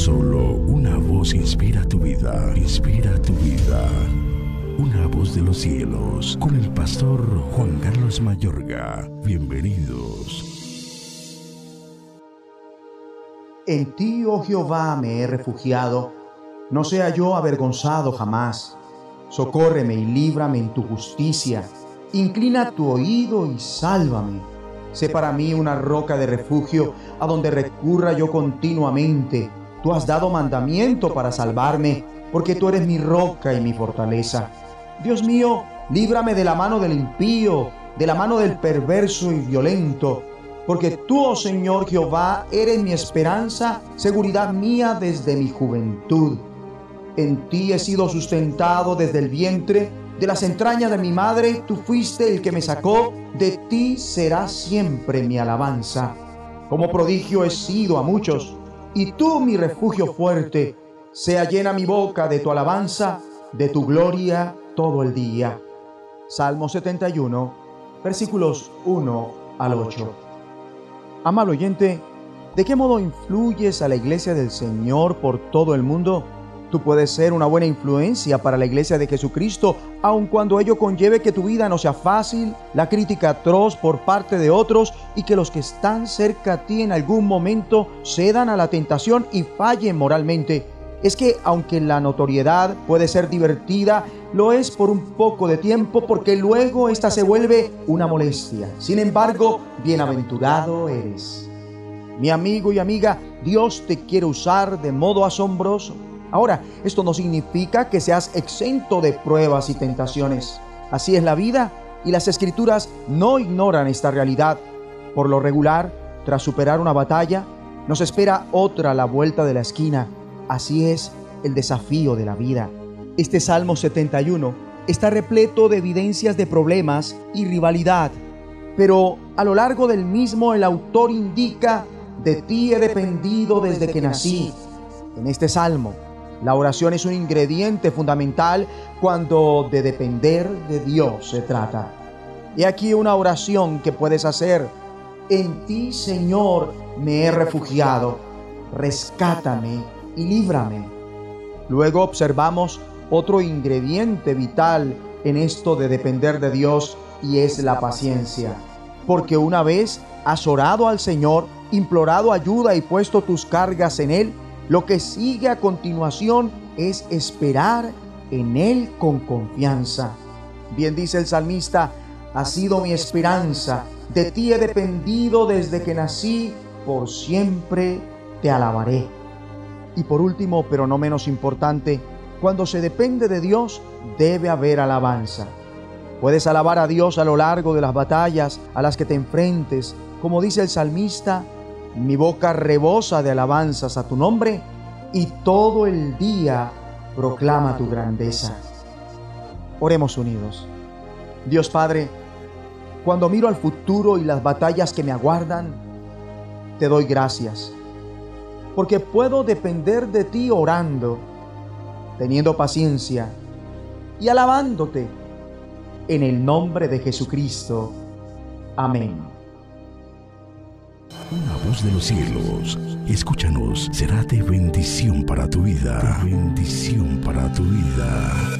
Solo una voz inspira tu vida, inspira tu vida. Una voz de los cielos, con el pastor Juan Carlos Mayorga. Bienvenidos. En ti, oh Jehová, me he refugiado. No sea yo avergonzado jamás. Socórreme y líbrame en tu justicia. Inclina tu oído y sálvame. Sé para mí una roca de refugio a donde recurra yo continuamente. Tú has dado mandamiento para salvarme, porque tú eres mi roca y mi fortaleza. Dios mío, líbrame de la mano del impío, de la mano del perverso y violento, porque tú, oh Señor Jehová, eres mi esperanza, seguridad mía desde mi juventud. En ti he sido sustentado desde el vientre, de las entrañas de mi madre, tú fuiste el que me sacó, de ti será siempre mi alabanza. Como prodigio he sido a muchos, y tú mi refugio fuerte, sea llena mi boca de tu alabanza, de tu gloria todo el día. Salmo 71, versículos 1 al 8. Amable oyente, ¿de qué modo influyes a la iglesia del Señor por todo el mundo? Tú puedes ser una buena influencia para la iglesia de Jesucristo, aun cuando ello conlleve que tu vida no sea fácil, la crítica atroz por parte de otros y que los que están cerca a ti en algún momento cedan a la tentación y fallen moralmente. Es que aunque la notoriedad puede ser divertida, lo es por un poco de tiempo porque luego esta se vuelve una molestia. Sin embargo, bienaventurado eres. Mi amigo y amiga, Dios te quiere usar de modo asombroso. Ahora, esto no significa que seas exento de pruebas y tentaciones. Así es la vida y las escrituras no ignoran esta realidad. Por lo regular, tras superar una batalla, nos espera otra a la vuelta de la esquina. Así es el desafío de la vida. Este Salmo 71 está repleto de evidencias de problemas y rivalidad, pero a lo largo del mismo el autor indica, de ti he dependido desde que nací. En este Salmo, la oración es un ingrediente fundamental cuando de depender de Dios se trata. Y aquí una oración que puedes hacer. En ti, Señor, me he refugiado. Rescátame y líbrame. Luego observamos otro ingrediente vital en esto de depender de Dios y es la paciencia. Porque una vez has orado al Señor, implorado ayuda y puesto tus cargas en Él, lo que sigue a continuación es esperar en Él con confianza. Bien dice el salmista, ha sido mi esperanza, de ti he dependido desde que nací, por siempre te alabaré. Y por último, pero no menos importante, cuando se depende de Dios, debe haber alabanza. Puedes alabar a Dios a lo largo de las batallas a las que te enfrentes, como dice el salmista, mi boca rebosa de alabanzas a tu nombre y todo el día proclama tu grandeza. Oremos unidos. Dios Padre, cuando miro al futuro y las batallas que me aguardan, te doy gracias, porque puedo depender de ti orando, teniendo paciencia y alabándote en el nombre de Jesucristo. Amén. Una voz de los cielos, escúchanos, será de bendición para tu vida. bendición para tu vida.